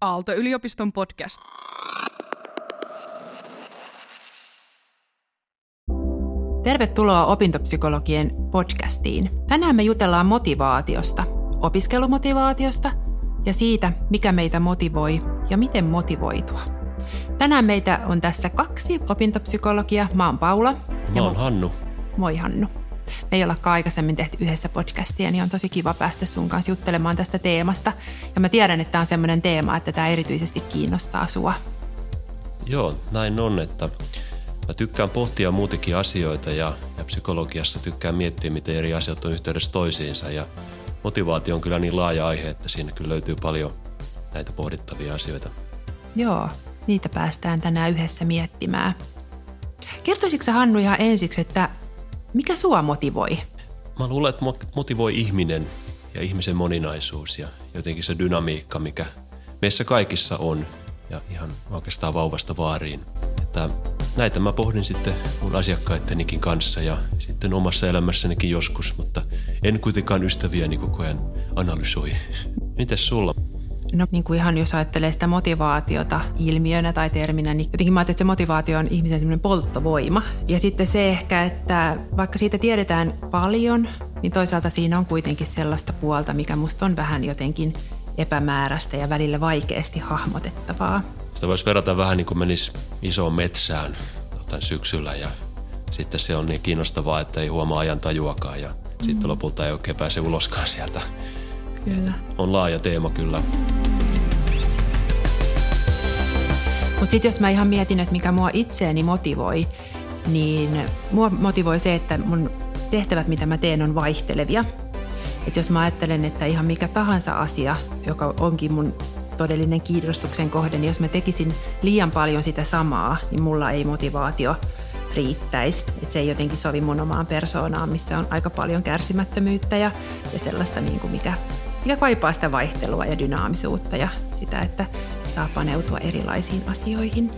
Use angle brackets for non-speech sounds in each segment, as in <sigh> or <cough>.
Aalto-yliopiston podcast. Tervetuloa opintopsykologien podcastiin. Tänään me jutellaan motivaatiosta, opiskelumotivaatiosta ja siitä, mikä meitä motivoi ja miten motivoitua. Tänään meitä on tässä kaksi opintopsykologia. Mä oon Paula. Mä oon Hannu. Moi Hannu. Me ei olla aikaisemmin tehty yhdessä podcastia, niin on tosi kiva päästä sun kanssa juttelemaan tästä teemasta. Ja mä tiedän, että tämä on semmoinen teema, että tämä erityisesti kiinnostaa sua. Joo, näin on, että mä tykkään pohtia muutenkin asioita ja, ja psykologiassa tykkään miettiä, miten eri asiat on yhteydessä toisiinsa. Ja motivaatio on kyllä niin laaja aihe, että siinä kyllä löytyy paljon näitä pohdittavia asioita. Joo, niitä päästään tänään yhdessä miettimään. Kertoisitko Hannu ihan ensiksi, että mikä sua motivoi? Mä luulen, että motivoi ihminen ja ihmisen moninaisuus ja jotenkin se dynamiikka, mikä meissä kaikissa on ja ihan oikeastaan vauvasta vaariin. Että näitä mä pohdin sitten mun asiakkaittenikin kanssa ja sitten omassa elämässänikin joskus, mutta en kuitenkaan ystäviäni koko ajan analysoi. Mites sulla? No niin kuin ihan jos ajattelee sitä motivaatiota ilmiönä tai terminä, niin jotenkin mä ajattelen, että se motivaatio on ihmisen semmoinen polttovoima. Ja sitten se ehkä, että vaikka siitä tiedetään paljon, niin toisaalta siinä on kuitenkin sellaista puolta, mikä musta on vähän jotenkin epämääräistä ja välillä vaikeasti hahmotettavaa. Sitä voisi verrata vähän niin kuin menisi isoon metsään syksyllä ja sitten se on niin kiinnostavaa, että ei huomaa ajan tajuakaan ja mm. sitten lopulta ei oikein pääse uloskaan sieltä. Kyllä. On laaja teema kyllä. Mutta sitten jos mä ihan mietin, että mikä mua itseäni motivoi, niin mua motivoi se, että mun tehtävät, mitä mä teen, on vaihtelevia. Et jos mä ajattelen, että ihan mikä tahansa asia, joka onkin mun todellinen kiinnostuksen kohde, niin jos mä tekisin liian paljon sitä samaa, niin mulla ei motivaatio riittäisi. Että se ei jotenkin sovi mun omaan persoonaan, missä on aika paljon kärsimättömyyttä ja, ja sellaista, niin kuin mikä, mikä kaipaa sitä vaihtelua ja dynaamisuutta ja sitä, että saa paneutua erilaisiin asioihin.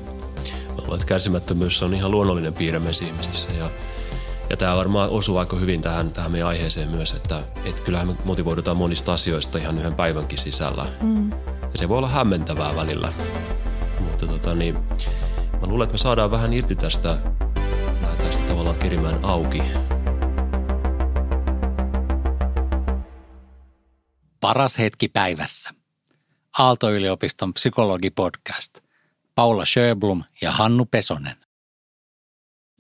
Luulen, että kärsimättömyys on ihan luonnollinen piirre meissä ihmisissä ja, ja tämä varmaan osuu aika hyvin tähän, tähän meidän aiheeseen myös, että, että kyllähän me motivoidutaan monista asioista ihan yhden päivänkin sisällä. Mm. Ja se voi olla hämmentävää välillä. Mutta tota, niin, mä luulen, että me saadaan vähän irti tästä, lähdetään sitä tavallaan kerimään auki. Paras hetki päivässä. Aalto-yliopiston psykologipodcast. Paula Sjöblom ja Hannu Pesonen.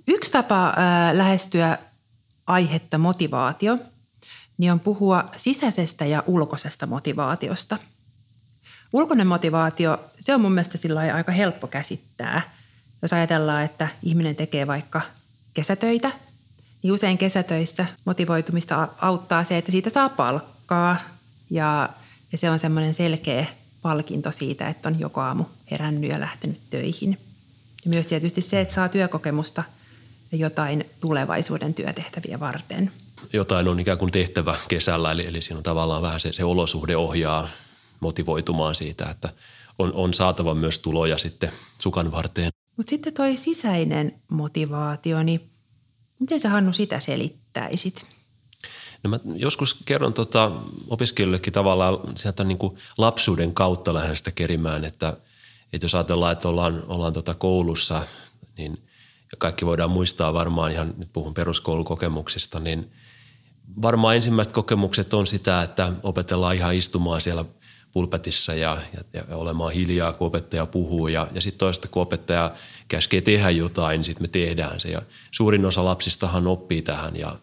Yksi tapa äh, lähestyä aihetta motivaatio niin on puhua sisäisestä ja ulkoisesta motivaatiosta. Ulkoinen motivaatio, se on mun mielestä sillä aika helppo käsittää. Jos ajatellaan, että ihminen tekee vaikka kesätöitä, niin usein kesätöissä motivoitumista auttaa se, että siitä saa palkkaa ja, ja se on semmoinen selkeä palkinto siitä, että on joko aamu herännyt ja lähtenyt töihin. Ja myös tietysti se, että saa työkokemusta ja jotain tulevaisuuden työtehtäviä varten. Jotain on ikään kuin tehtävä kesällä, eli, eli siinä on tavallaan vähän se, se olosuhde ohjaa motivoitumaan siitä, että on, on saatava myös tuloja sitten sukan varteen. Mutta sitten toi sisäinen motivaatio, niin miten sä Hannu sitä selittäisit? No mä joskus kerron tota opiskelijoillekin tavallaan sieltä niin kuin lapsuuden kautta lähden sitä kerimään, että, että jos ajatellaan, että ollaan, ollaan tota koulussa, niin kaikki voidaan muistaa varmaan ihan, nyt puhun peruskoulukokemuksista, niin varmaan ensimmäiset kokemukset on sitä, että opetellaan ihan istumaan siellä pulpetissa ja, ja, ja olemaan hiljaa, kun opettaja puhuu. Ja, ja sitten toista, kun opettaja käskee tehdä jotain, niin sitten me tehdään se. Ja suurin osa lapsistahan oppii tähän ja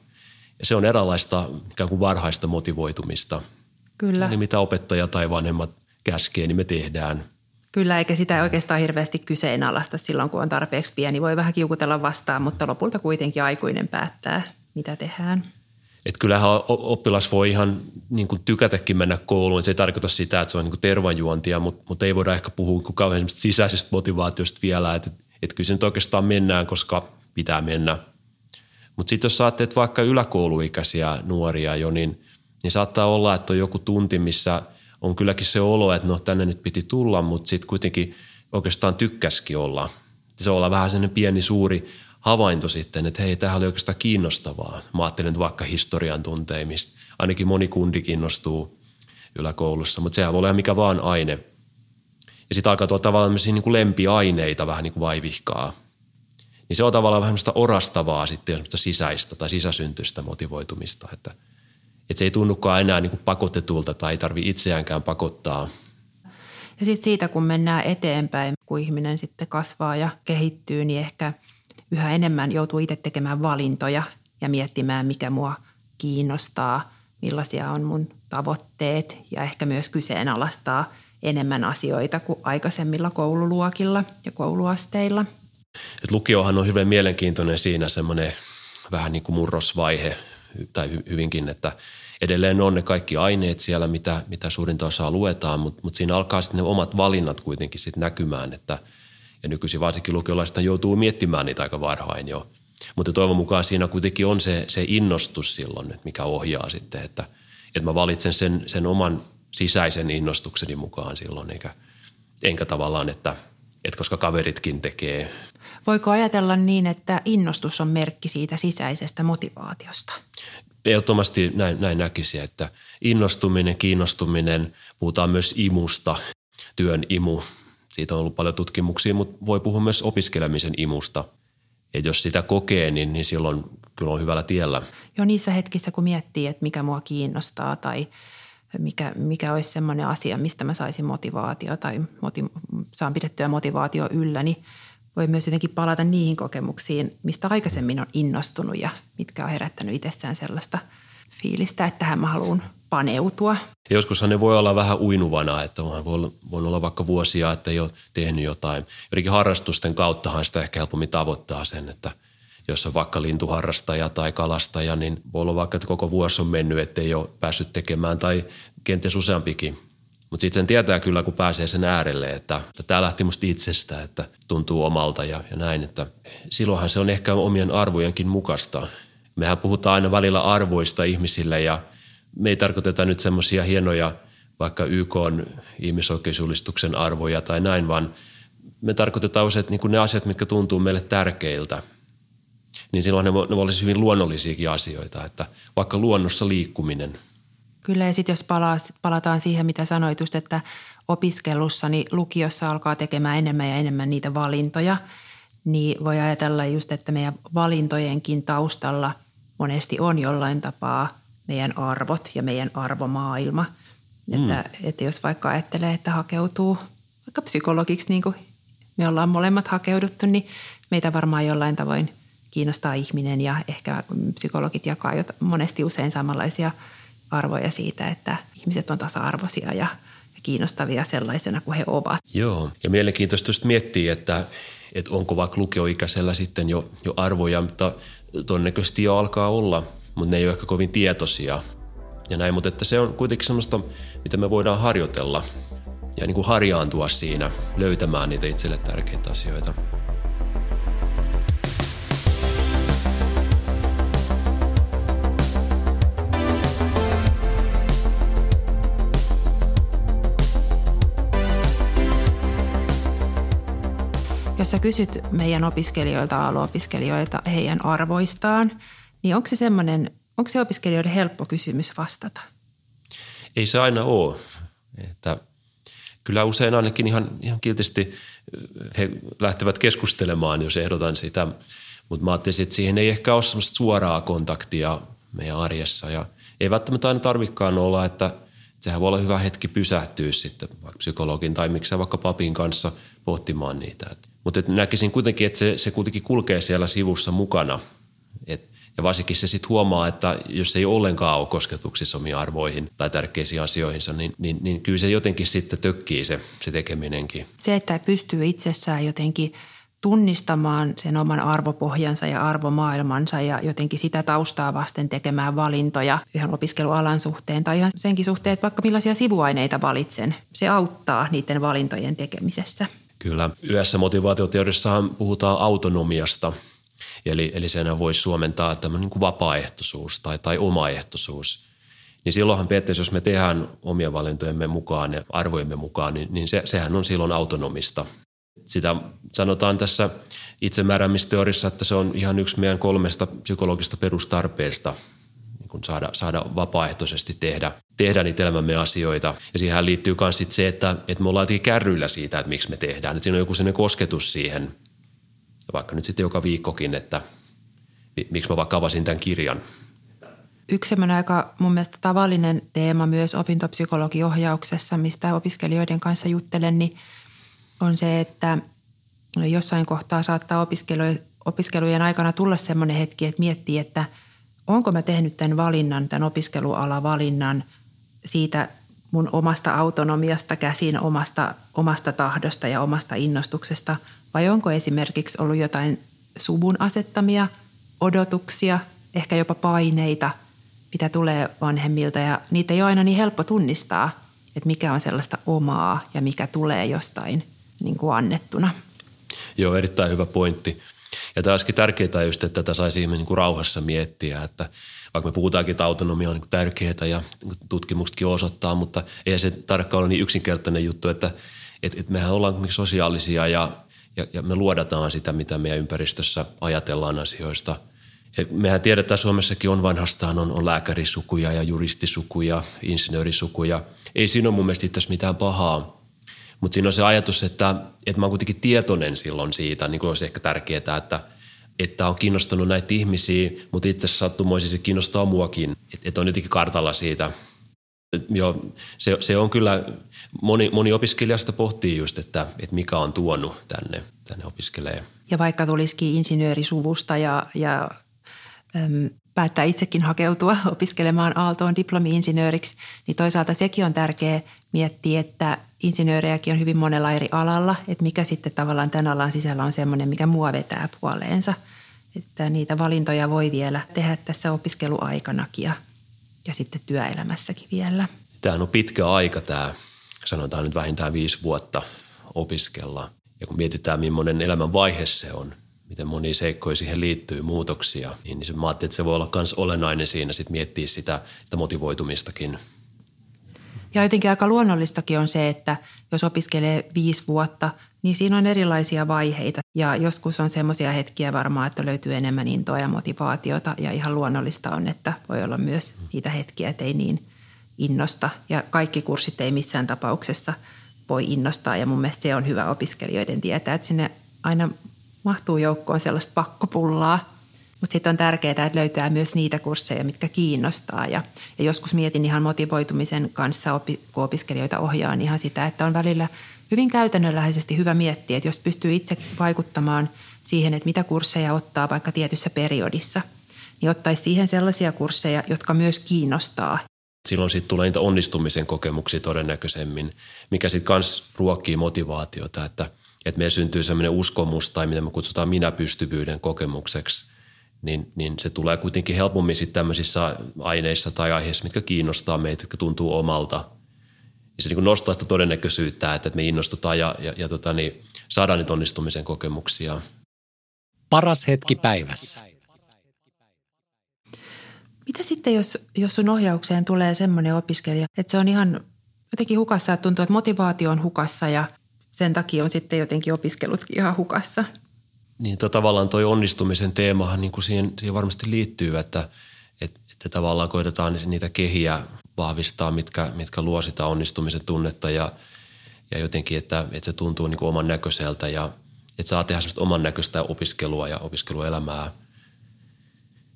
ja se on eräänlaista ikään kuin varhaista motivoitumista. Kyllä. Eli mitä opettaja tai vanhemmat käskee, niin me tehdään. Kyllä, eikä sitä oikeastaan hirveästi kyseenalaista silloin, kun on tarpeeksi pieni. Voi vähän kiukutella vastaan, mutta lopulta kuitenkin aikuinen päättää, mitä tehdään. Että kyllähän oppilas voi ihan niin kuin tykätäkin mennä kouluun. Se ei tarkoita sitä, että se on niin kuin tervanjuontia, mutta, mutta ei voida ehkä puhua kauhean sisäisestä motivaatiosta vielä. Että, että kyllä se nyt oikeastaan mennään, koska pitää mennä – mutta sitten jos saatte vaikka yläkouluikäisiä nuoria jo, niin, niin saattaa olla, että on joku tunti, missä on kylläkin se olo, että no tänne nyt piti tulla, mutta sitten kuitenkin oikeastaan tykkäski olla. Se olla vähän sellainen pieni suuri havainto sitten, että hei, tämähän oli oikeastaan kiinnostavaa. Mä ajattelen että vaikka historian tunteimista. Ainakin moni kundi kiinnostuu yläkoulussa, mutta sehän voi olla mikä vaan aine. Ja sitten alkaa tuolla tavallaan niin kuin lempiaineita vähän niin kuin vaivihkaa. Niin se on tavallaan vähän semmoista orastavaa sitten, semmoista sisäistä tai sisäsyntyistä motivoitumista, että, että se ei tunnukaan enää niin kuin pakotetulta tai ei tarvi itseäänkään pakottaa. Ja sitten siitä, kun mennään eteenpäin, kun ihminen sitten kasvaa ja kehittyy, niin ehkä yhä enemmän joutuu itse tekemään valintoja ja miettimään, mikä mua kiinnostaa, millaisia on mun tavoitteet ja ehkä myös kyseenalaistaa enemmän asioita kuin aikaisemmilla koululuokilla ja kouluasteilla. Et lukiohan on hyvin mielenkiintoinen siinä semmoinen vähän niin kuin murrosvaihe tai hyvinkin, että edelleen on ne kaikki aineet siellä, mitä, mitä suurinta osaa luetaan, mutta, mutta siinä alkaa sitten ne omat valinnat kuitenkin sitten näkymään, että ja nykyisin varsinkin lukiolaista joutuu miettimään niitä aika varhain jo. Mutta toivon mukaan siinä kuitenkin on se, se innostus silloin, että mikä ohjaa sitten, että, että mä valitsen sen, sen oman sisäisen innostukseni mukaan silloin, eikä, enkä tavallaan, että, että koska kaveritkin tekee. Voiko ajatella niin, että innostus on merkki siitä sisäisestä motivaatiosta? Ehdottomasti näin, näin näkisi, että innostuminen, kiinnostuminen, puhutaan myös imusta, työn imu. Siitä on ollut paljon tutkimuksia, mutta voi puhua myös opiskelemisen imusta. Ja jos sitä kokee, niin, niin silloin kyllä on hyvällä tiellä. Jo niissä hetkissä, kun miettii, että mikä mua kiinnostaa tai mikä, mikä olisi sellainen asia, mistä mä saisin motivaatio tai moti, saan pidettyä motivaatio yllä, niin voi myös jotenkin palata niihin kokemuksiin, mistä aikaisemmin on innostunut ja mitkä on herättänyt itsessään sellaista fiilistä, että tähän mä haluan paneutua. Joskushan ne voi olla vähän uinuvana, että voi, voi olla vaikka vuosia, että ei ole tehnyt jotain. Jotenkin harrastusten kauttahan sitä ehkä helpommin tavoittaa sen, että jos on vaikka lintuharrastaja tai kalastaja, niin voi olla vaikka, että koko vuosi on mennyt, ettei ole päässyt tekemään tai kenties useampikin mutta sitten sen tietää kyllä, kun pääsee sen äärelle, että, että tämä lähti musta itsestä, että tuntuu omalta ja, ja näin. Että silloinhan se on ehkä omien arvojenkin mukaista. Mehän puhutaan aina välillä arvoista ihmisille ja me ei tarkoiteta nyt semmoisia hienoja vaikka YK on ihmisoikeusjulistuksen arvoja tai näin, vaan me tarkoitetaan usein niin ne asiat, mitkä tuntuu meille tärkeiltä. Niin silloin ne, ne olisi hyvin luonnollisiakin asioita, että vaikka luonnossa liikkuminen – Kyllä ja sitten jos palataan siihen, mitä sanoit just, että opiskelussa, niin lukiossa alkaa tekemään enemmän ja enemmän niitä valintoja, niin voi ajatella just, että meidän valintojenkin taustalla monesti on jollain tapaa meidän arvot ja meidän arvomaailma. Mm. Että, että jos vaikka ajattelee, että hakeutuu vaikka psykologiksi, niin kuin me ollaan molemmat hakeuduttu, niin meitä varmaan jollain tavoin kiinnostaa ihminen ja ehkä psykologit jakaa monesti usein samanlaisia – arvoja siitä, että ihmiset on tasa-arvoisia ja kiinnostavia sellaisena kuin he ovat. Joo, ja mielenkiintoista just miettiä, että, että onko vaikka lukioikäisellä sitten jo, jo arvoja, mutta todennäköisesti jo alkaa olla, mutta ne ei ole ehkä kovin tietoisia. Ja näin, mutta että se on kuitenkin sellaista, mitä me voidaan harjoitella ja niin kuin harjaantua siinä, löytämään niitä itselle tärkeitä asioita. Jos sä kysyt meidän opiskelijoilta, aluopiskelijoilta heidän arvoistaan, niin onko se semmoinen, onko se opiskelijoiden helppo kysymys vastata? Ei se aina ole. Että kyllä usein ainakin ihan, ihan kiltisti he lähtevät keskustelemaan, jos ehdotan sitä. Mutta mä ajattelin, että siihen ei ehkä ole semmoista suoraa kontaktia meidän arjessa. Ja ei välttämättä aina tarvikaan olla, että sehän voi olla hyvä hetki pysähtyä sitten vaikka psykologin tai miksei vaikka papin kanssa pohtimaan niitä. Että mutta näkisin kuitenkin, että se, se kuitenkin kulkee siellä sivussa mukana. Et, ja varsinkin se sitten huomaa, että jos ei ollenkaan ole kosketuksissa omiin arvoihin tai tärkeisiin asioihinsa, niin, niin, niin kyllä se jotenkin sitten tökkii se, se tekeminenkin. Se, että pystyy itsessään jotenkin tunnistamaan sen oman arvopohjansa ja arvomaailmansa ja jotenkin sitä taustaa vasten tekemään valintoja ihan opiskelualan suhteen tai ihan senkin suhteen, että vaikka millaisia sivuaineita valitsen. Se auttaa niiden valintojen tekemisessä. Kyllä. Yhdessä motivaatioteoriassahan puhutaan autonomiasta, eli, eli senhän voisi suomentaa tämmöinen niin kuin vapaaehtoisuus tai, tai omaehtoisuus. Niin silloinhan periaatteessa, jos me tehdään omia valintojemme mukaan ja arvojemme mukaan, niin, niin se, sehän on silloin autonomista. Sitä sanotaan tässä itsemääräämisteorissa, että se on ihan yksi meidän kolmesta psykologista perustarpeesta niin kun saada, saada vapaaehtoisesti tehdä tehdä niitä elämämme asioita. Ja siihen liittyy myös se, että, että me ollaan jotenkin kärryillä siitä, että miksi me tehdään. Että siinä on joku sellainen kosketus siihen, vaikka nyt sitten joka viikkokin, että miksi mä vaikka avasin tämän kirjan. Yksi semmoinen aika mun mielestä tavallinen teema myös opintopsykologiohjauksessa, mistä opiskelijoiden kanssa juttelen, niin on se, että jossain kohtaa saattaa opiskelujen aikana tulla semmoinen hetki, että miettii, että onko mä tehnyt tämän valinnan, tämän opiskelualavalinnan siitä mun omasta autonomiasta käsin, omasta, omasta tahdosta ja omasta innostuksesta, vai onko esimerkiksi ollut jotain suvun asettamia odotuksia, ehkä jopa paineita, mitä tulee vanhemmilta ja niitä ei ole aina niin helppo tunnistaa, että mikä on sellaista omaa ja mikä tulee jostain niin kuin annettuna. Joo, erittäin hyvä pointti. Ja tämä olisikin tärkeää just, että tätä saisi ihminen niin kuin rauhassa miettiä, että vaikka me puhutaankin, että autonomia on niin tärkeää ja niin tutkimuksetkin osoittaa, mutta ei se tarkkaan ole niin yksinkertainen juttu, että, että, että mehän ollaan sosiaalisia ja, ja, ja me luodataan sitä, mitä meidän ympäristössä ajatellaan asioista. Ja mehän tiedetään, Suomessakin on vanhastaan, on, on lääkärisukuja ja juristissukuja, insinöörisukuja. Ei siinä ole mun mielestä itse mitään pahaa, mutta siinä on se ajatus, että, että mä oon kuitenkin tietoinen silloin siitä, niin kuin olisi ehkä tärkeää, että, että on kiinnostunut näitä ihmisiä, mutta itse sattumoisin se kiinnostaa muakin, että, että on jotenkin kartalla siitä. Joo, se, se on kyllä, moni, moni opiskelijasta pohtii just, että, että mikä on tuonut tänne, tänne opiskelee. Ja vaikka tulisikin insinöörisuvusta ja, ja äm, päättää itsekin hakeutua opiskelemaan Aaltoon diplomi-insinööriksi, niin toisaalta sekin on tärkeää miettiä, että insinöörejäkin on hyvin monella eri alalla, että mikä sitten tavallaan tämän alan sisällä on semmoinen, mikä mua vetää puoleensa. Että niitä valintoja voi vielä tehdä tässä opiskeluaikanakin ja, ja sitten työelämässäkin vielä. Tämä on pitkä aika tämä, sanotaan nyt vähintään viisi vuotta opiskella. Ja kun mietitään, millainen elämän vaihe se on, miten moni seikkoja siihen liittyy, muutoksia, niin se, mä että se voi olla myös olennainen siinä sit miettiä sitä, sitä motivoitumistakin – ja jotenkin aika luonnollistakin on se, että jos opiskelee viisi vuotta, niin siinä on erilaisia vaiheita. Ja joskus on semmoisia hetkiä varmaan, että löytyy enemmän intoa ja motivaatiota. Ja ihan luonnollista on, että voi olla myös niitä hetkiä, että ei niin innosta. Ja kaikki kurssit ei missään tapauksessa voi innostaa. Ja mun mielestä se on hyvä opiskelijoiden tietää, että sinne aina mahtuu joukkoon sellaista pakkopullaa – mutta sitten on tärkeää, että löytää myös niitä kursseja, mitkä kiinnostaa. Ja, ja joskus mietin ihan motivoitumisen kanssa, kun opiskelijoita ohjaan ihan sitä, että on välillä hyvin käytännönläheisesti hyvä miettiä, että jos pystyy itse vaikuttamaan siihen, että mitä kursseja ottaa vaikka tietyssä periodissa, niin ottaisi siihen sellaisia kursseja, jotka myös kiinnostaa. Silloin sitten tulee niitä onnistumisen kokemuksia todennäköisemmin, mikä sitten myös ruokkii motivaatiota, että, että meillä syntyy sellainen uskomus tai mitä me kutsutaan minäpystyvyyden kokemukseksi – niin, niin se tulee kuitenkin helpommin sitten tämmöisissä aineissa tai aiheissa, mitkä kiinnostaa meitä, jotka tuntuu omalta. Ja se niin kuin nostaa sitä todennäköisyyttä, että me innostutaan ja, ja, ja tota, niin saadaan niitä onnistumisen kokemuksia. Paras hetki päivässä. Mitä sitten, jos, jos sun ohjaukseen tulee semmoinen opiskelija, että se on ihan jotenkin hukassa, että tuntuu, että motivaatio on hukassa ja sen takia on sitten jotenkin opiskelutkin ihan hukassa – niin to, tavallaan toi onnistumisen teemahan niin kuin siihen, siihen varmasti liittyy, että, että, että tavallaan koitetaan niitä kehiä vahvistaa, mitkä, mitkä luo sitä onnistumisen tunnetta ja, ja jotenkin, että, että se tuntuu niin kuin oman näköiseltä ja että saa tehdä sellaista oman näköistä opiskelua ja opiskeluelämää.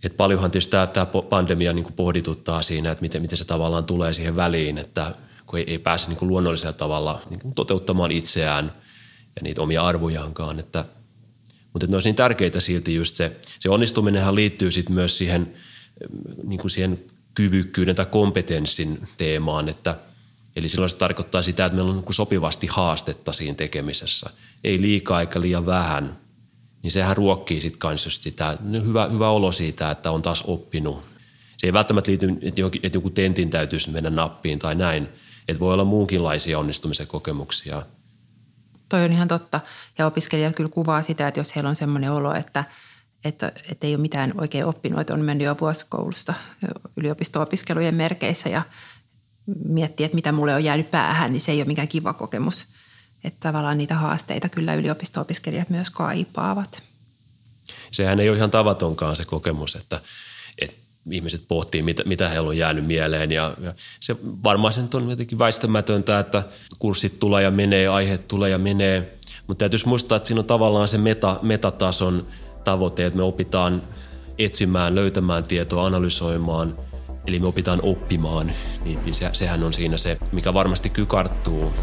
Et paljonhan tietysti tämä, tämä pandemia niin kuin pohdituttaa siinä, että miten, miten se tavallaan tulee siihen väliin, että kun ei, ei pääse niin kuin luonnollisella tavalla niin kuin toteuttamaan itseään ja niitä omia arvojaankaan, että – mutta ne olisi niin tärkeitä silti just se, se onnistuminenhan liittyy sitten myös siihen, niin kuin siihen kyvykkyyden tai kompetenssin teemaan, että Eli silloin se tarkoittaa sitä, että meillä on niin sopivasti haastetta siinä tekemisessä. Ei liikaa eikä liian vähän. Niin sehän ruokkii sitten kanssa sitä, hyvä, hyvä olo siitä, että on taas oppinut. Se ei välttämättä liity, että joku tentin täytyisi mennä nappiin tai näin. Että voi olla muunkinlaisia onnistumisen kokemuksia – toi on ihan totta. Ja opiskelijat kyllä kuvaa sitä, että jos heillä on semmoinen olo, että, että, että ei ole mitään oikein oppinut, että on mennyt jo vuosikoulusta yliopisto-opiskelujen merkeissä ja miettii, että mitä mulle on jäänyt päähän, niin se ei ole mikään kiva kokemus. Että tavallaan niitä haasteita kyllä yliopisto-opiskelijat myös kaipaavat. Sehän ei ole ihan tavatonkaan se kokemus, että, että ihmiset pohtii, mitä, mitä heillä on jäänyt mieleen. Ja, ja se varmaan se on jotenkin väistämätöntä, että kurssit tulee ja menee, aiheet tulee ja menee. Mutta täytyisi muistaa, että siinä on tavallaan se meta, metatason tavoite, että me opitaan etsimään, löytämään tietoa, analysoimaan, eli me opitaan oppimaan. Niin, niin se, sehän on siinä se, mikä varmasti kykarttuu.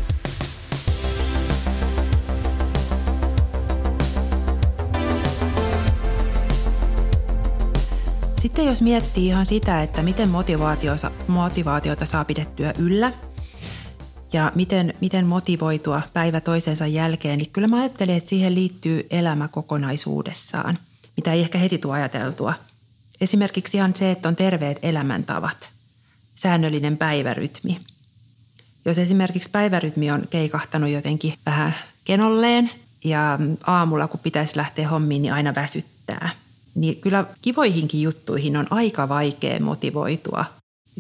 Sitten jos miettii ihan sitä, että miten motivaatiota saa pidettyä yllä ja miten, miten motivoitua päivä toisensa jälkeen, niin kyllä mä ajattelen, että siihen liittyy elämä kokonaisuudessaan, mitä ei ehkä heti tule ajateltua. Esimerkiksi ihan se, että on terveet elämäntavat, säännöllinen päivärytmi. Jos esimerkiksi päivärytmi on keikahtanut jotenkin vähän kenolleen ja aamulla kun pitäisi lähteä hommiin, niin aina väsyttää – niin kyllä kivoihinkin juttuihin on aika vaikea motivoitua.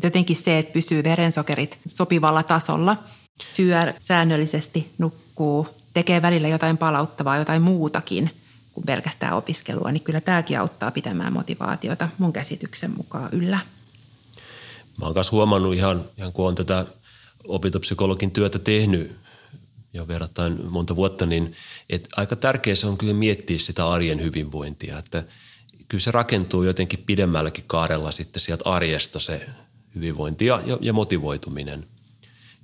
Jotenkin se, että pysyy verensokerit sopivalla tasolla, syö säännöllisesti, nukkuu, tekee välillä jotain palauttavaa, jotain muutakin kuin pelkästään opiskelua, niin kyllä tämäkin auttaa pitämään motivaatiota mun käsityksen mukaan yllä. Mä oon myös huomannut ihan, ihan kun on tätä opintopsykologin työtä tehnyt jo verrattain monta vuotta, niin että aika tärkeää on kyllä miettiä sitä arjen hyvinvointia, että – kyllä se rakentuu jotenkin pidemmälläkin kaarella sitten sieltä arjesta se hyvinvointi ja, ja motivoituminen.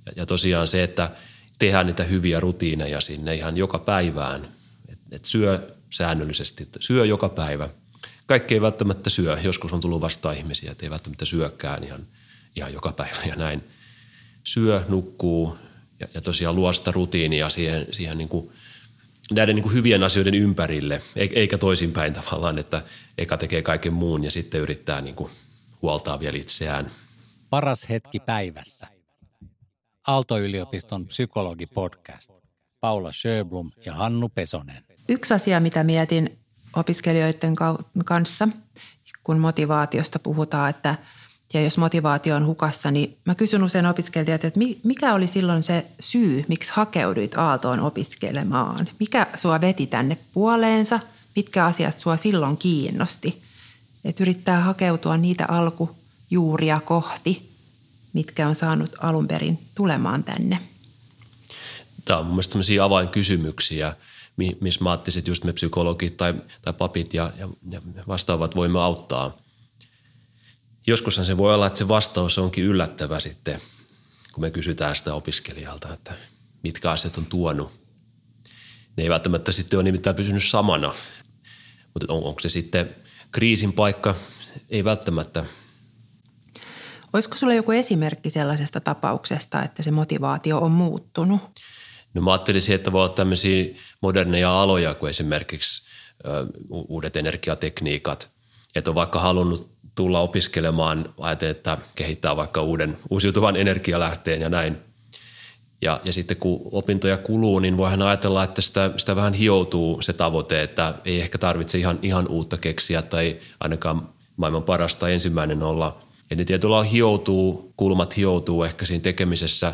Ja, ja tosiaan se, että tehdään niitä hyviä rutiineja sinne ihan joka päivään, että et syö säännöllisesti, että syö joka päivä. Kaikki ei välttämättä syö, joskus on tullut vastaan ihmisiä, että ei välttämättä syökään ihan, ihan joka päivä ja näin. Syö, nukkuu ja, ja tosiaan luo sitä rutiinia siihen, siihen niin kuin – näiden niin kuin hyvien asioiden ympärille, eikä toisinpäin tavallaan, että eka tekee kaiken muun ja sitten yrittää niin kuin huoltaa vielä itseään. Paras hetki päivässä. Aalto-yliopiston psykologipodcast. Paula Sjöblom ja Hannu Pesonen. Yksi asia, mitä mietin opiskelijoiden kanssa, kun motivaatiosta puhutaan, että – ja jos motivaatio on hukassa, niin mä kysyn usein opiskelijat, että mikä oli silloin se syy, miksi hakeuduit Aaltoon opiskelemaan? Mikä sua veti tänne puoleensa? Mitkä asiat sua silloin kiinnosti? Että yrittää hakeutua niitä alkujuuria kohti, mitkä on saanut alun perin tulemaan tänne. Tämä on mun mielestä sellaisia avainkysymyksiä, missä mä ajattelin, että just me psykologit tai, tai papit ja, ja, ja vastaavat voimme auttaa – joskushan se voi olla, että se vastaus onkin yllättävä sitten, kun me kysytään sitä opiskelijalta, että mitkä asiat on tuonut. Ne ei välttämättä sitten ole nimittäin pysynyt samana, mutta on, onko se sitten kriisin paikka? Ei välttämättä. Olisiko sulla joku esimerkki sellaisesta tapauksesta, että se motivaatio on muuttunut? No mä ajattelisin, että voi olla tämmöisiä moderneja aloja kuin esimerkiksi ö, uudet energiatekniikat. Että on vaikka halunnut tulla opiskelemaan, ajatellen, että kehittää vaikka uuden uusiutuvan energialähteen ja näin. Ja, ja sitten kun opintoja kuluu, niin voihan ajatella, että sitä, sitä vähän hioutuu se tavoite, että ei ehkä tarvitse ihan, ihan uutta keksiä tai ainakaan maailman parasta ensimmäinen olla. Ne tietyllä lailla hioutuu, kulmat hioutuu ehkä siinä tekemisessä.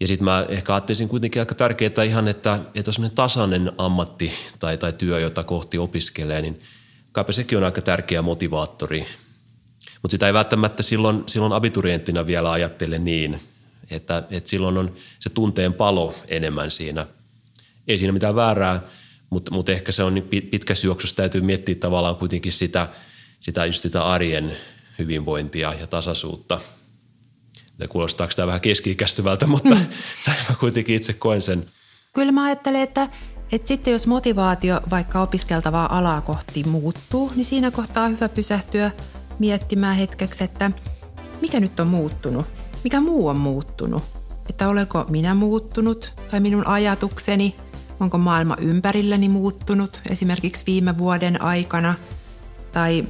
Ja sitten mä ehkä ajattelisin kuitenkin aika tärkeää ihan, että, että on tasainen ammatti tai, tai työ, jota kohti opiskelee, niin kaipa sekin on aika tärkeä motivaattori mutta sitä ei välttämättä silloin, silloin abiturienttina vielä ajattele niin, että, että silloin on se tunteen palo enemmän siinä. Ei siinä mitään väärää, mutta, mutta ehkä se on niin pitkä syöksyssä täytyy miettiä tavallaan kuitenkin sitä, sitä just sitä arjen hyvinvointia ja tasaisuutta. Ja kuulostaako tämä vähän keski-ikäistyvältä, mutta mm. <laughs> mä kuitenkin itse koen sen. Kyllä mä ajattelen, että, että sitten jos motivaatio vaikka opiskeltavaa alaa kohti muuttuu, niin siinä kohtaa on hyvä pysähtyä – miettimään hetkeksi, että mikä nyt on muuttunut, mikä muu on muuttunut. Että olenko minä muuttunut tai minun ajatukseni, onko maailma ympärilläni muuttunut esimerkiksi viime vuoden aikana? Tai,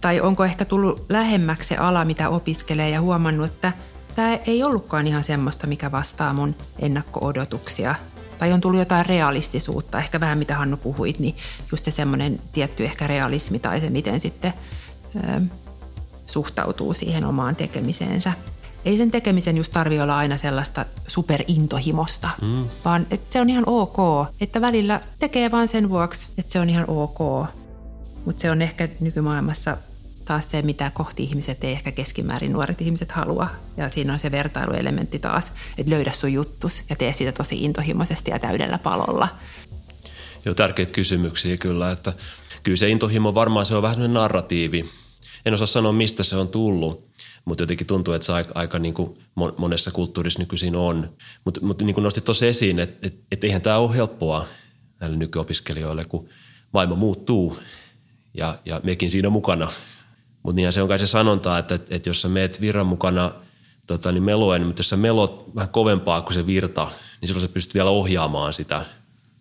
tai onko ehkä tullut lähemmäksi se ala, mitä opiskelee ja huomannut, että tämä ei ollutkaan ihan semmoista, mikä vastaa mun ennakko-odotuksia? Tai on tullut jotain realistisuutta, ehkä vähän mitä Hannu puhuit, niin just se semmoinen tietty ehkä realismi tai se miten sitten suhtautuu siihen omaan tekemiseensä. Ei sen tekemisen just tarvi olla aina sellaista superintohimosta, mm. vaan että se on ihan ok, että välillä tekee vain sen vuoksi, että se on ihan ok. Mutta se on ehkä nykymaailmassa taas se, mitä kohti ihmiset ei ehkä keskimäärin nuoret ihmiset halua. Ja siinä on se vertailuelementti taas, että löydä sun juttus ja tee sitä tosi intohimoisesti ja täydellä palolla. Joo, tärkeitä kysymyksiä kyllä, että kyllä se intohimo varmaan se on vähän narratiivi. En osaa sanoa, mistä se on tullut, mutta jotenkin tuntuu, että se aika, aika niin kuin monessa kulttuurissa nykyisin on. Mutta mut niin kuin nostit tuossa esiin, että et, et eihän tämä ole helppoa näille nykyopiskelijoille, kun maailma muuttuu ja, ja mekin siinä mukana. Mutta niin se on kai se sanonta, että, että, että jos sä meet virran mukana tota, niin meloen, mutta jos sä melot vähän kovempaa kuin se virta, niin silloin sä pystyt vielä ohjaamaan sitä.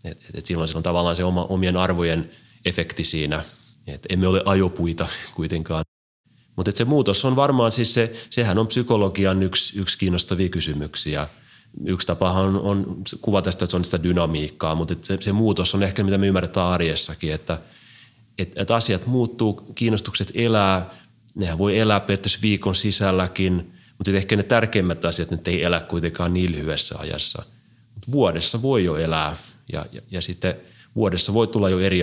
Et, et, et silloin, silloin tavallaan se oma, omien arvojen efekti siinä. Et emme ole ajopuita kuitenkaan. Mutta se muutos on varmaan siis se, sehän on psykologian yksi, yksi kiinnostavia kysymyksiä. Yksi tapahan on, on kuvata sitä, että se on sitä dynamiikkaa, mutta se, se muutos on ehkä mitä me ymmärretään arjessakin, että – että et asiat muuttuu, kiinnostukset elää, nehän voi elää periaatteessa viikon sisälläkin, mutta ehkä ne tärkeimmät asiat nyt ei elä kuitenkaan niin lyhyessä ajassa. Mut vuodessa voi jo elää ja, ja, ja sitten vuodessa voi tulla jo eri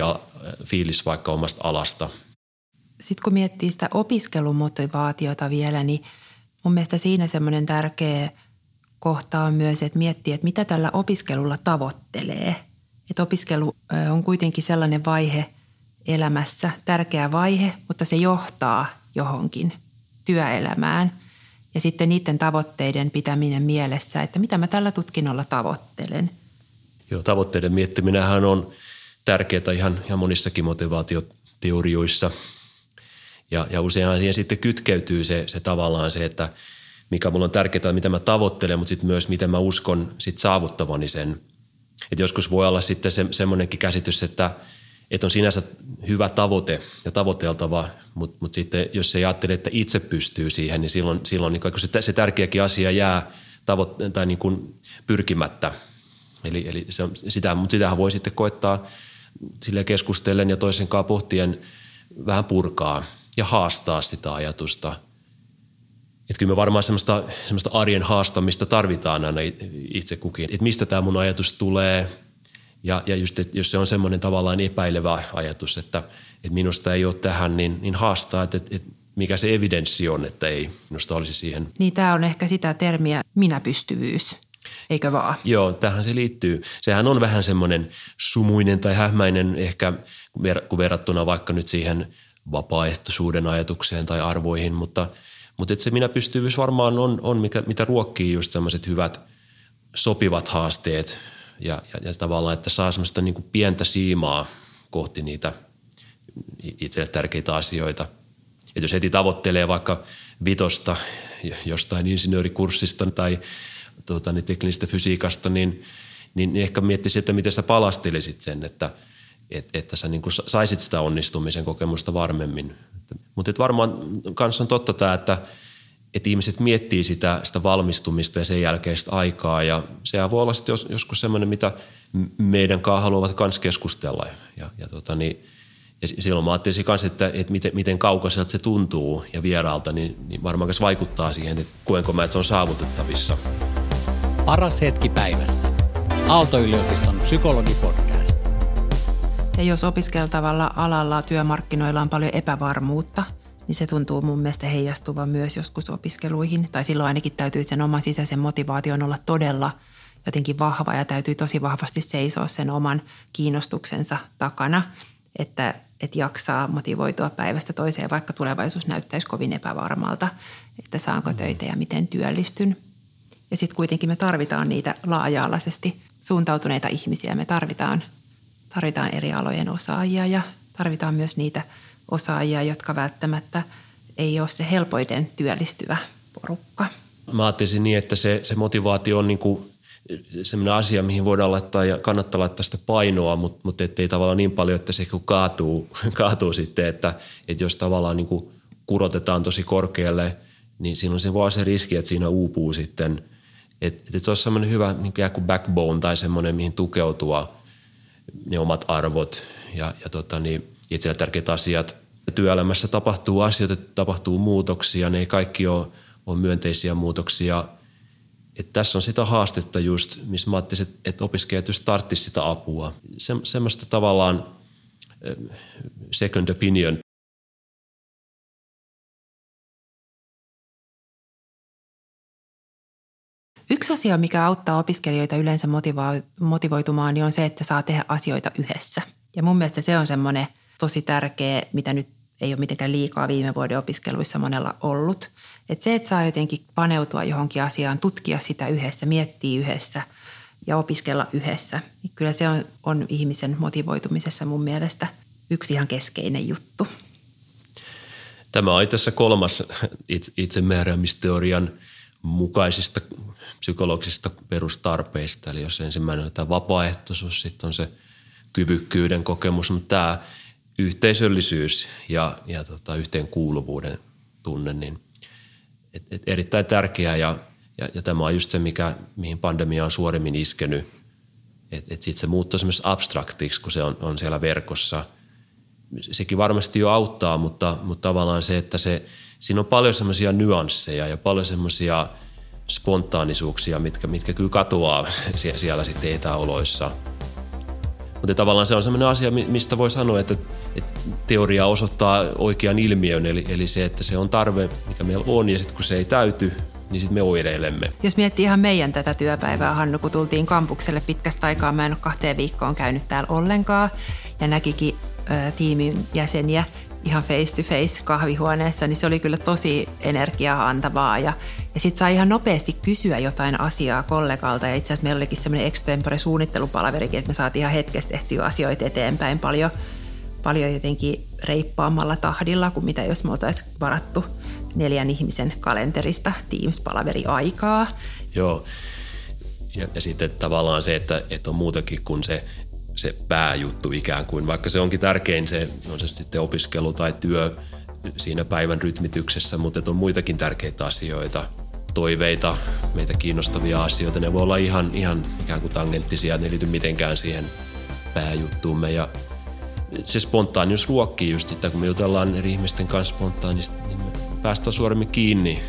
fiilis vaikka omasta alasta. Sitten kun miettii sitä opiskelumotivaatiota vielä, niin mun mielestä siinä semmoinen tärkeä kohta on myös, että miettii, että mitä tällä opiskelulla tavoittelee. Että opiskelu on kuitenkin sellainen vaihe – elämässä tärkeä vaihe, mutta se johtaa johonkin työelämään. Ja sitten niiden tavoitteiden pitäminen mielessä, että mitä mä tällä tutkinnolla tavoittelen. Joo, tavoitteiden miettiminenhän on tärkeää ihan, ihan monissakin motivaatioteorioissa. Ja, ja useinhan siihen sitten kytkeytyy se, se tavallaan se, että mikä mulla on tärkeää, mitä mä tavoittelen, mutta sitten myös miten mä uskon sit saavuttavani sen. Et joskus voi olla sitten se, semmoinenkin käsitys, että – että on sinänsä hyvä tavoite ja tavoiteltava, mutta, mutta sitten jos se ajattelee, että itse pystyy siihen, niin silloin, silloin niin se, se tärkeäkin asia jää tavoite, tai niin kuin pyrkimättä. Eli, eli se on sitä, mutta sitähän voi sitten koettaa sille keskustellen ja toisen kanssa pohtien vähän purkaa ja haastaa sitä ajatusta. Että kyllä me varmaan semmoista, semmoista arjen haastamista tarvitaan aina itse kukin. Että mistä tämä mun ajatus tulee – ja, ja just, että jos se on semmoinen tavallaan epäilevä ajatus, että, että minusta ei ole tähän, niin, niin haastaa, että, että, mikä se evidenssi on, että ei minusta olisi siihen. Niin tämä on ehkä sitä termiä minäpystyvyys, eikö vaan? Joo, tähän se liittyy. Sehän on vähän semmoinen sumuinen tai hähmäinen ehkä, kun verrattuna vaikka nyt siihen vapaaehtoisuuden ajatukseen tai arvoihin, mutta, mutta se minäpystyvyys varmaan on, on mikä, mitä ruokkii just semmoiset hyvät sopivat haasteet – ja, ja, ja tavallaan, että saa semmoista niin kuin pientä siimaa kohti niitä itselle tärkeitä asioita. Että jos heti tavoittelee vaikka vitosta jostain insinöörikurssista tai tuota, niin teknisestä fysiikasta, niin, niin ehkä miettisi, että miten sä palastelisit sen, että, että, että sä niin kuin saisit sitä onnistumisen kokemusta varmemmin. Mutta varmaan kanssa on totta tämä, että – että ihmiset miettii sitä, sitä valmistumista ja sen jälkeistä aikaa ja sehän voi olla sitten jos, joskus semmoinen, mitä meidän kanssa haluavat myös keskustella ja, ja, tota niin, ja silloin mä ajattelin kanssa, että, että miten, miten kaukaiselta se tuntuu ja vieraalta, niin, niin varmaan myös vaikuttaa siihen, että koenko mä, että se on saavutettavissa. Paras hetki päivässä. Aalto-yliopiston psykologipodcast. Ja jos opiskeltavalla alalla työmarkkinoilla on paljon epävarmuutta – niin se tuntuu mun mielestä heijastuvan myös joskus opiskeluihin. Tai silloin ainakin täytyy sen oman sisäisen motivaation olla todella jotenkin vahva ja täytyy tosi vahvasti seisoa sen oman kiinnostuksensa takana, että, että jaksaa motivoitua päivästä toiseen, vaikka tulevaisuus näyttäisi kovin epävarmalta, että saanko töitä ja miten työllistyn. Ja sitten kuitenkin me tarvitaan niitä laaja-alaisesti suuntautuneita ihmisiä. Me tarvitaan, tarvitaan eri alojen osaajia ja tarvitaan myös niitä – osaajia, jotka välttämättä ei ole se helpoiden työllistyvä porukka. Mä ajattelisin niin, että se, se motivaatio on niin kuin sellainen asia, mihin voidaan laittaa ja kannattaa laittaa sitä painoa, mutta, mutta ettei tavallaan niin paljon, että se kaatuu, <laughs> kaatuu sitten, että, että jos tavallaan niin kuin kurotetaan tosi korkealle, niin silloin se voi olla se riski, että siinä uupuu sitten. Että, että se olisi semmoinen hyvä niin kuin backbone tai semmoinen, mihin tukeutua ne omat arvot ja, ja tota, niin, itselle tärkeät asiat. Työelämässä tapahtuu asioita, tapahtuu muutoksia, ne ei kaikki ole, ole myönteisiä muutoksia. Et tässä on sitä haastetta just, missä mä ajattelin, että opiskelijat just tarttisi sitä apua. Se, semmoista tavallaan second opinion Yksi asia, mikä auttaa opiskelijoita yleensä motivoitumaan, niin on se, että saa tehdä asioita yhdessä. Ja mun mielestä se on semmoinen tosi tärkeä, mitä nyt ei ole mitenkään liikaa viime vuoden opiskeluissa monella ollut. Että se, että saa jotenkin paneutua johonkin asiaan, tutkia sitä yhdessä, miettiä yhdessä ja opiskella yhdessä, niin kyllä se on, on ihmisen motivoitumisessa mun mielestä yksi ihan keskeinen juttu. Tämä on itse kolmas itsemääräämisteorian mukaisista psykologisista perustarpeista. Eli jos ensimmäinen on tämä vapaaehtoisuus, sitten on se kyvykkyyden kokemus, mutta tämä yhteisöllisyys ja, ja tota, yhteenkuuluvuuden tunne, niin et, et erittäin tärkeää ja, ja, ja tämä on just se, mikä, mihin pandemia on suoremmin iskenyt. Että et sitten se muuttuu semmoisesti abstraktiksi, kun se on, on siellä verkossa. Sekin varmasti jo auttaa, mutta, mutta tavallaan se, että se, siinä on paljon semmoisia nyansseja ja paljon semmoisia spontaanisuuksia, mitkä, mitkä kyllä katoaa <laughs> siellä, sitten etäoloissa – mutta tavallaan se on sellainen asia, mistä voi sanoa, että, että teoria osoittaa oikean ilmiön, eli, eli se, että se on tarve, mikä meillä on, ja sitten kun se ei täyty, niin sitten me oireilemme. Jos miettii ihan meidän tätä työpäivää, Hannu, kun tultiin kampukselle pitkästä aikaa, mä en ole kahteen viikkoon käynyt täällä ollenkaan, ja näkikin ö, tiimin jäseniä ihan face to face kahvihuoneessa, niin se oli kyllä tosi energiaa antavaa. Ja, ja sitten sai ihan nopeasti kysyä jotain asiaa kollegalta. Ja itse asiassa meillä olikin semmoinen extempore suunnittelupalaverikin, että me saatiin ihan hetkessä tehtyä asioita eteenpäin paljon, paljon jotenkin reippaammalla tahdilla kuin mitä jos me oltaisiin varattu neljän ihmisen kalenterista Teams-palaveri aikaa. Joo, ja, ja sitten tavallaan se, että, että on muutakin kuin se se pääjuttu ikään kuin, vaikka se onkin tärkein se, on se sitten opiskelu tai työ siinä päivän rytmityksessä, mutta on muitakin tärkeitä asioita, toiveita, meitä kiinnostavia asioita. Ne voi olla ihan, ihan ikään kuin tangenttisia, ne ei liity mitenkään siihen pääjuttuumme ja se spontaanius ruokkii just sitä, kun me jutellaan eri ihmisten kanssa spontaanisti, niin me päästään suoremmin kiinni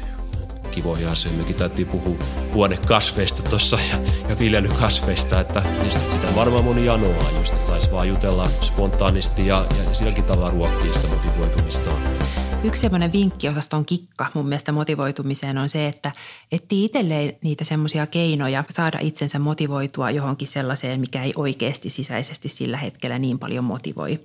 kivoja asioita. Mekin taittiin puhua huonekasveista tuossa ja, ja viljelykasveista, että just sitä varmaan moni janoaa just, että saisi vaan jutella spontaanisti ja, ja silläkin tavalla ruokkii sitä motivoitumistaan. Yksi semmoinen vinkkiosaston kikka mun mielestä motivoitumiseen on se, että etsii itselleen niitä semmoisia keinoja saada itsensä motivoitua johonkin sellaiseen, mikä ei oikeasti sisäisesti sillä hetkellä niin paljon motivoi.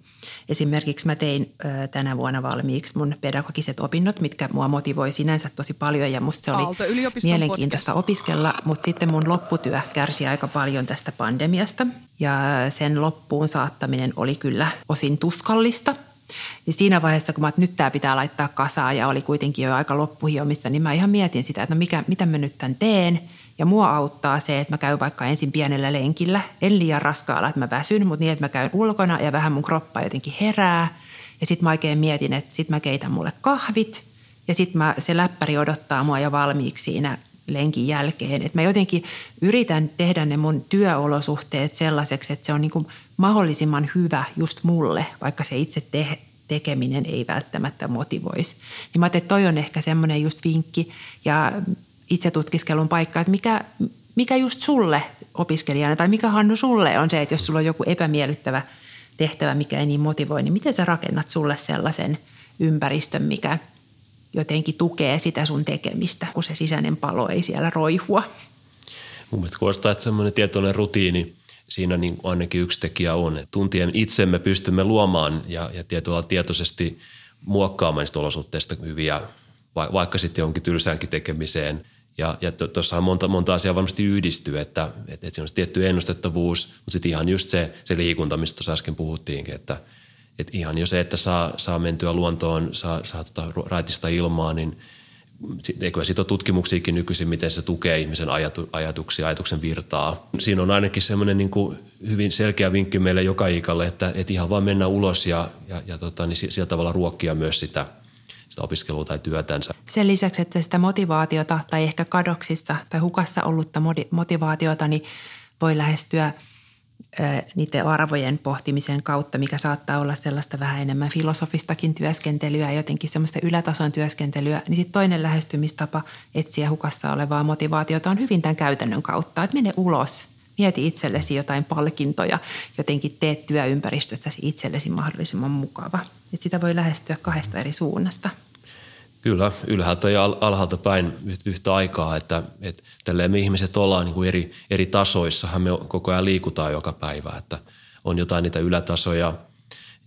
Esimerkiksi mä tein ö, tänä vuonna valmiiksi mun pedagogiset opinnot, mitkä mua motivoi sinänsä tosi paljon ja musta se oli mielenkiintoista podcast. opiskella, mutta sitten mun lopputyö kärsi aika paljon tästä pandemiasta ja sen loppuun saattaminen oli kyllä osin tuskallista – niin siinä vaiheessa, kun mä, että nyt tämä pitää laittaa kasaan ja oli kuitenkin jo aika loppuhiomista, niin mä ihan mietin sitä, että no mikä, mitä mä nyt tämän teen. Ja mua auttaa se, että mä käyn vaikka ensin pienellä lenkillä, en liian raskaalla, että mä väsyn, mutta niin, että mä käyn ulkona ja vähän mun kroppa jotenkin herää. Ja sitten mä oikein mietin, että sitten mä keitän mulle kahvit ja sitten se läppäri odottaa mua jo valmiiksi siinä lenkin jälkeen. Että mä jotenkin yritän tehdä ne mun työolosuhteet sellaiseksi, että se on niin kuin mahdollisimman hyvä just mulle, vaikka se itse te- tekeminen ei välttämättä motivoisi. Niin mä että toi on ehkä semmoinen just vinkki ja itse tutkiskelun paikka, että mikä, mikä just sulle opiskelijana tai mikä Hannu sulle on se, että jos sulla on joku epämiellyttävä tehtävä, mikä ei niin motivoi, niin miten sä rakennat sulle sellaisen ympäristön, mikä jotenkin tukee sitä sun tekemistä, kun se sisäinen palo ei siellä roihua. Mun mielestä kuulostaa, että semmoinen tietoinen rutiini siinä niin ainakin yksi tekijä on. Tuntien itsemme pystymme luomaan ja, ja tietoa tietoisesti muokkaamaan niistä olosuhteista hyviä, vaikka sitten jonkin tylsäänkin tekemiseen. Ja, ja tuossa monta, monta asiaa varmasti yhdistyy, että, että, että siinä on tietty ennustettavuus, mutta sitten ihan just se, se liikunta, mistä tuossa äsken puhuttiinkin, että, että ihan jo se, että saa, saa mentyä luontoon, saa, saa tota raitista ilmaa, niin – eikö siitä ole tutkimuksiakin nykyisin, miten se tukee ihmisen ajatu, ajatuksia, ajatuksen virtaa. Siinä on ainakin semmoinen niin hyvin selkeä vinkki meille joka ikalle, että, että ihan vaan mennä ulos ja, ja, ja tota, niin sillä tavalla ruokkia myös sitä, sitä opiskelua tai työtänsä. Sen lisäksi, että sitä motivaatiota tai ehkä kadoksissa tai hukassa ollutta motivaatiota, niin voi lähestyä – niiden arvojen pohtimisen kautta, mikä saattaa olla sellaista vähän enemmän filosofistakin työskentelyä jotenkin semmoista ylätason työskentelyä, niin sitten toinen lähestymistapa etsiä hukassa olevaa motivaatiota on hyvin tämän käytännön kautta, että mene ulos, mieti itsellesi jotain palkintoja, jotenkin teet työympäristöstäsi itsellesi mahdollisimman mukava. Että sitä voi lähestyä kahdesta eri suunnasta. Kyllä, ylhäältä ja alhaalta päin yhtä aikaa, että, että tälleen me ihmiset ollaan niin kuin eri, eri tasoissahan me koko ajan liikutaan joka päivä, että on jotain niitä ylätasoja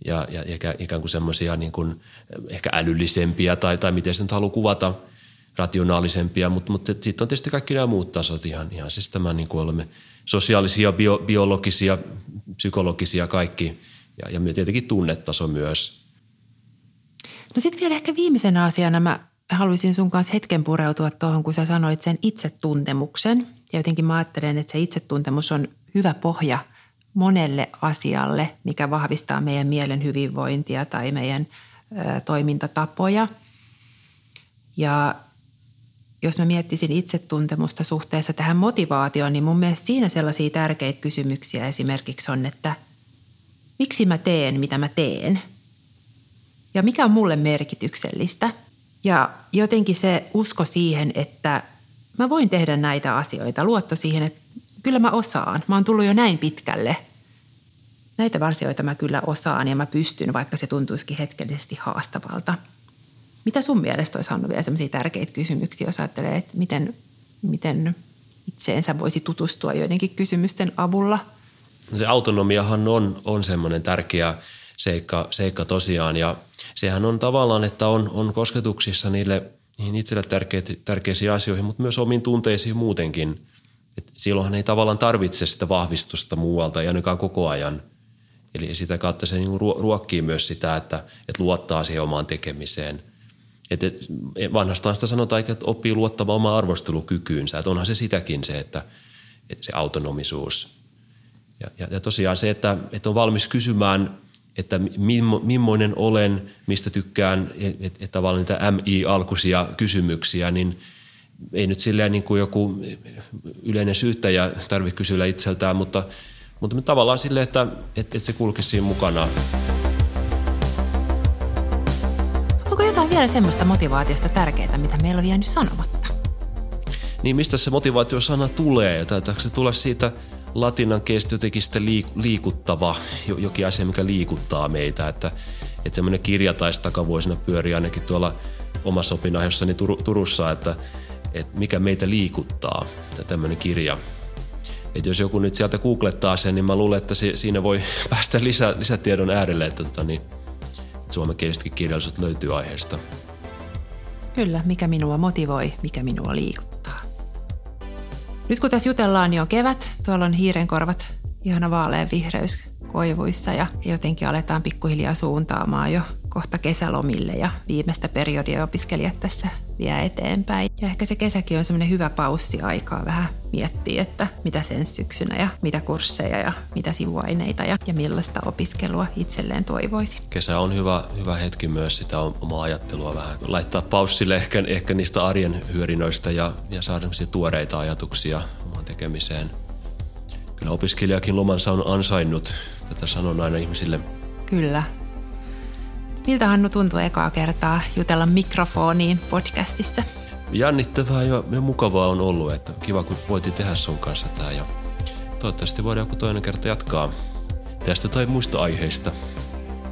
ja, ja ikään kuin semmoisia niin ehkä älyllisempiä tai, tai miten se nyt haluaa kuvata, rationaalisempia, mutta, mutta sitten on tietysti kaikki nämä muut tasot ihan, ihan siis tämä niin kuin olemme sosiaalisia, bio, biologisia, psykologisia kaikki. Ja, ja tietenkin tunnetaso myös – No sitten vielä ehkä viimeisenä asiana mä haluaisin sun kanssa hetken pureutua tuohon, kun sä sanoit sen itsetuntemuksen. Ja jotenkin mä ajattelen, että se itsetuntemus on hyvä pohja monelle asialle, mikä vahvistaa meidän mielen hyvinvointia tai meidän ö, toimintatapoja. Ja jos mä miettisin itsetuntemusta suhteessa tähän motivaatioon, niin mun mielestä siinä sellaisia tärkeitä kysymyksiä esimerkiksi on, että miksi mä teen, mitä mä teen – ja mikä on mulle merkityksellistä. Ja jotenkin se usko siihen, että mä voin tehdä näitä asioita, luotto siihen, että kyllä mä osaan. Mä oon tullut jo näin pitkälle. Näitä asioita mä kyllä osaan ja mä pystyn, vaikka se tuntuisikin hetkellisesti haastavalta. Mitä sun mielestä olisi Hannu vielä sellaisia tärkeitä kysymyksiä, jos ajattelee, että miten, miten itseensä voisi tutustua joidenkin kysymysten avulla? No se autonomiahan on, on semmoinen tärkeä seikka, seikka tosiaan. Ja sehän on tavallaan, että on, on kosketuksissa niille niihin itselle tärkeitä, tärkeisiin asioihin, mutta myös omiin tunteisiin muutenkin. Et silloinhan ei tavallaan tarvitse sitä vahvistusta muualta, ei ainakaan koko ajan. Eli sitä kautta se niinku ruokkii myös sitä, että, että luottaa siihen omaan tekemiseen. Et, et, vanhastaan sitä sanotaan, että oppii luottamaan omaan arvostelukykyynsä. Että onhan se sitäkin se, että, että se autonomisuus. Ja, ja, ja tosiaan se, että, että on valmis kysymään että millainen olen, mistä tykkään, että et, et tavallaan niitä MI-alkuisia kysymyksiä, niin ei nyt silleen niin kuin joku yleinen syyttäjä tarvitse kysyä itseltään, mutta, mutta tavallaan silleen, että, että, että se kulkisi siinä mukana. Onko jotain vielä semmoista motivaatiosta tärkeää, mitä meillä on vienyt sanomatta? Niin mistä se motivaatiosana tulee? Taitaako se tulla siitä – latinan kestä jotenkin sitten liikuttava, jokin asia, mikä liikuttaa meitä. Että, että semmoinen kirja taisi takavuosina pyöri ainakin tuolla omassa opinahjossani Tur- Turussa, että, että mikä meitä liikuttaa, tämmöinen kirja. Että jos joku nyt sieltä googlettaa sen, niin mä luulen, että siinä voi <laughs> päästä lisä, lisätiedon äärelle, että, tota, niin, että suomenkielisetkin kirjallisuudet löytyy aiheesta. Kyllä, mikä minua motivoi, mikä minua liikuttaa. Nyt kun tässä jutellaan, niin on kevät. Tuolla on hiirenkorvat, ihana vaalean vihreys koivuissa ja jotenkin aletaan pikkuhiljaa suuntaamaan jo kohta kesälomille ja viimeistä periodia opiskelijat tässä vie eteenpäin. Ja ehkä se kesäkin on semmoinen hyvä paussi aikaa vähän miettiä, että mitä sen syksynä ja mitä kursseja ja mitä sivuaineita ja, ja millaista opiskelua itselleen toivoisi. Kesä on hyvä, hyvä hetki myös sitä omaa ajattelua vähän laittaa paussille ehkä, ehkä niistä arjen hyödinöistä ja, ja saada tuoreita ajatuksia omaan tekemiseen. Kyllä opiskelijakin lomansa on ansainnut, tätä sanon aina ihmisille. Kyllä, Miltä Hannu tuntuu ekaa kertaa jutella mikrofoniin podcastissa? Jännittävää ja, ja mukavaa on ollut, että kiva kun voitiin tehdä sun kanssa tämä ja toivottavasti voidaan joku toinen kerta jatkaa tästä tai muista aiheista.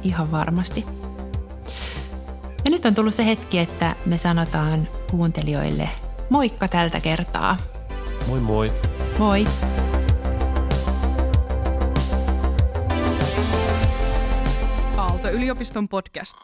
Ihan varmasti. Ja nyt on tullut se hetki, että me sanotaan kuuntelijoille moikka tältä kertaa. Moi moi. Moi. Aalto-yliopiston podcast.